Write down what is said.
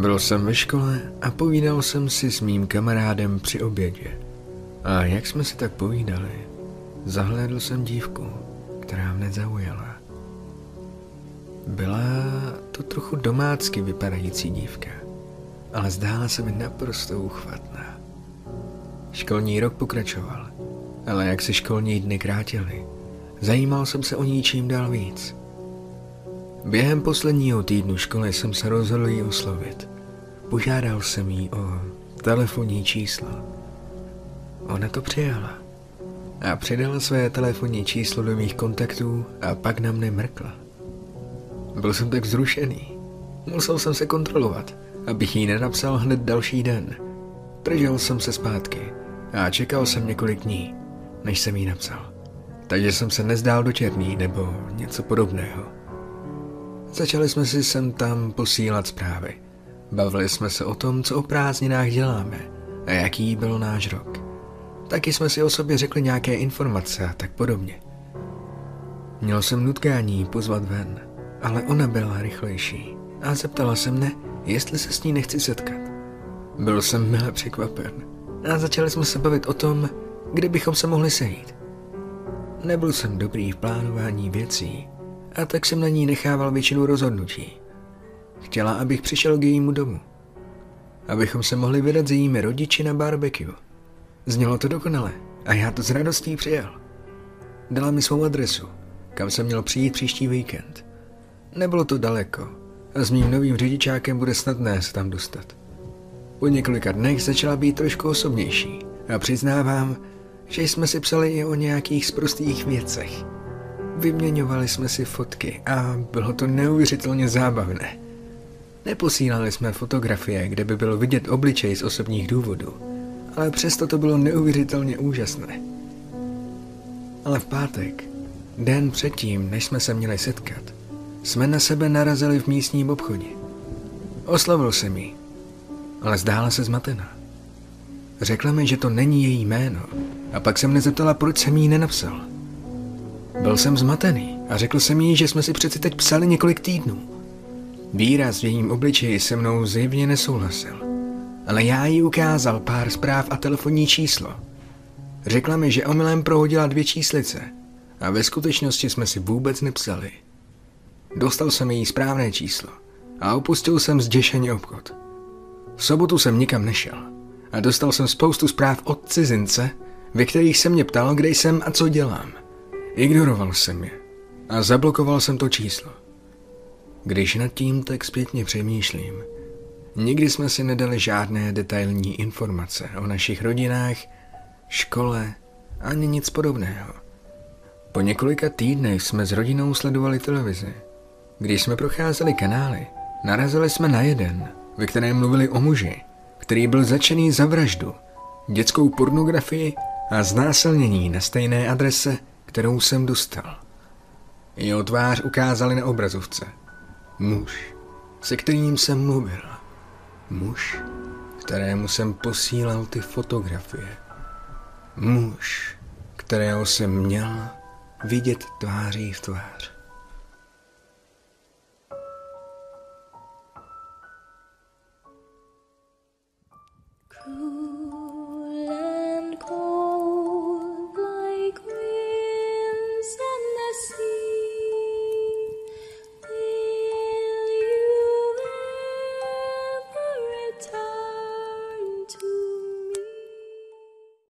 Byl jsem ve škole a povídal jsem si s mým kamarádem při obědě. A jak jsme si tak povídali, zahlédl jsem dívku, která mne zaujala. Byla to trochu domácky vypadající dívka, ale zdála se mi naprosto uchvatná. Školní rok pokračoval, ale jak se školní dny krátily, zajímal jsem se o ní čím dál víc. Během posledního týdnu školy jsem se rozhodl jí oslovit. Požádal jsem jí o telefonní číslo. Ona to přijala a přidala své telefonní číslo do mých kontaktů a pak na mne mrkla. Byl jsem tak zrušený. Musel jsem se kontrolovat, abych jí nenapsal hned další den. Držel jsem se zpátky a čekal jsem několik dní, než jsem jí napsal. Takže jsem se nezdál do černý nebo něco podobného. Začali jsme si sem tam posílat zprávy. Bavili jsme se o tom, co o prázdninách děláme a jaký byl náš rok. Taky jsme si o sobě řekli nějaké informace a tak podobně. Měl jsem nutkání pozvat ven, ale ona byla rychlejší a zeptala se mne, jestli se s ní nechci setkat. Byl jsem milé překvapen a začali jsme se bavit o tom, kde bychom se mohli sejít. Nebyl jsem dobrý v plánování věcí a tak jsem na ní nechával většinu rozhodnutí. Chtěla, abych přišel k jejímu domu. Abychom se mohli vydat s jejími rodiči na barbecue. Znělo to dokonale a já to s radostí přijel. Dala mi svou adresu, kam jsem měl přijít příští víkend. Nebylo to daleko a s mým novým řidičákem bude snadné se tam dostat. Po několika dnech začala být trošku osobnější a přiznávám, že jsme si psali i o nějakých sprostých věcech. Vyměňovali jsme si fotky a bylo to neuvěřitelně zábavné. Neposílali jsme fotografie, kde by bylo vidět obličej z osobních důvodů, ale přesto to bylo neuvěřitelně úžasné. Ale v pátek, den předtím, než jsme se měli setkat, jsme na sebe narazili v místním obchodě. Oslovil jsem ji, ale zdála se zmatená. Řekla mi, že to není její jméno a pak jsem nezeptala, proč jsem jí nenapsal. Byl jsem zmatený a řekl jsem jí, že jsme si přeci teď psali několik týdnů. Výraz v jejím obličeji se mnou zjevně nesouhlasil, ale já jí ukázal pár zpráv a telefonní číslo. Řekla mi, že omylem prohodila dvě číslice a ve skutečnosti jsme si vůbec nepsali. Dostal jsem její správné číslo a opustil jsem zděšeně obchod. V sobotu jsem nikam nešel a dostal jsem spoustu zpráv od cizince, ve kterých se mě ptal, kde jsem a co dělám. Ignoroval jsem je a zablokoval jsem to číslo. Když nad tím tak zpětně přemýšlím, nikdy jsme si nedali žádné detailní informace o našich rodinách, škole ani nic podobného. Po několika týdnech jsme s rodinou sledovali televizi. Když jsme procházeli kanály, narazili jsme na jeden, ve kterém mluvili o muži, který byl začený za vraždu, dětskou pornografii a znásilnění na stejné adrese, kterou jsem dostal. Jeho tvář ukázali na obrazovce. Muž, se kterým jsem mluvil. Muž, kterému jsem posílal ty fotografie. Muž, kterého jsem měl vidět tváří v tvář.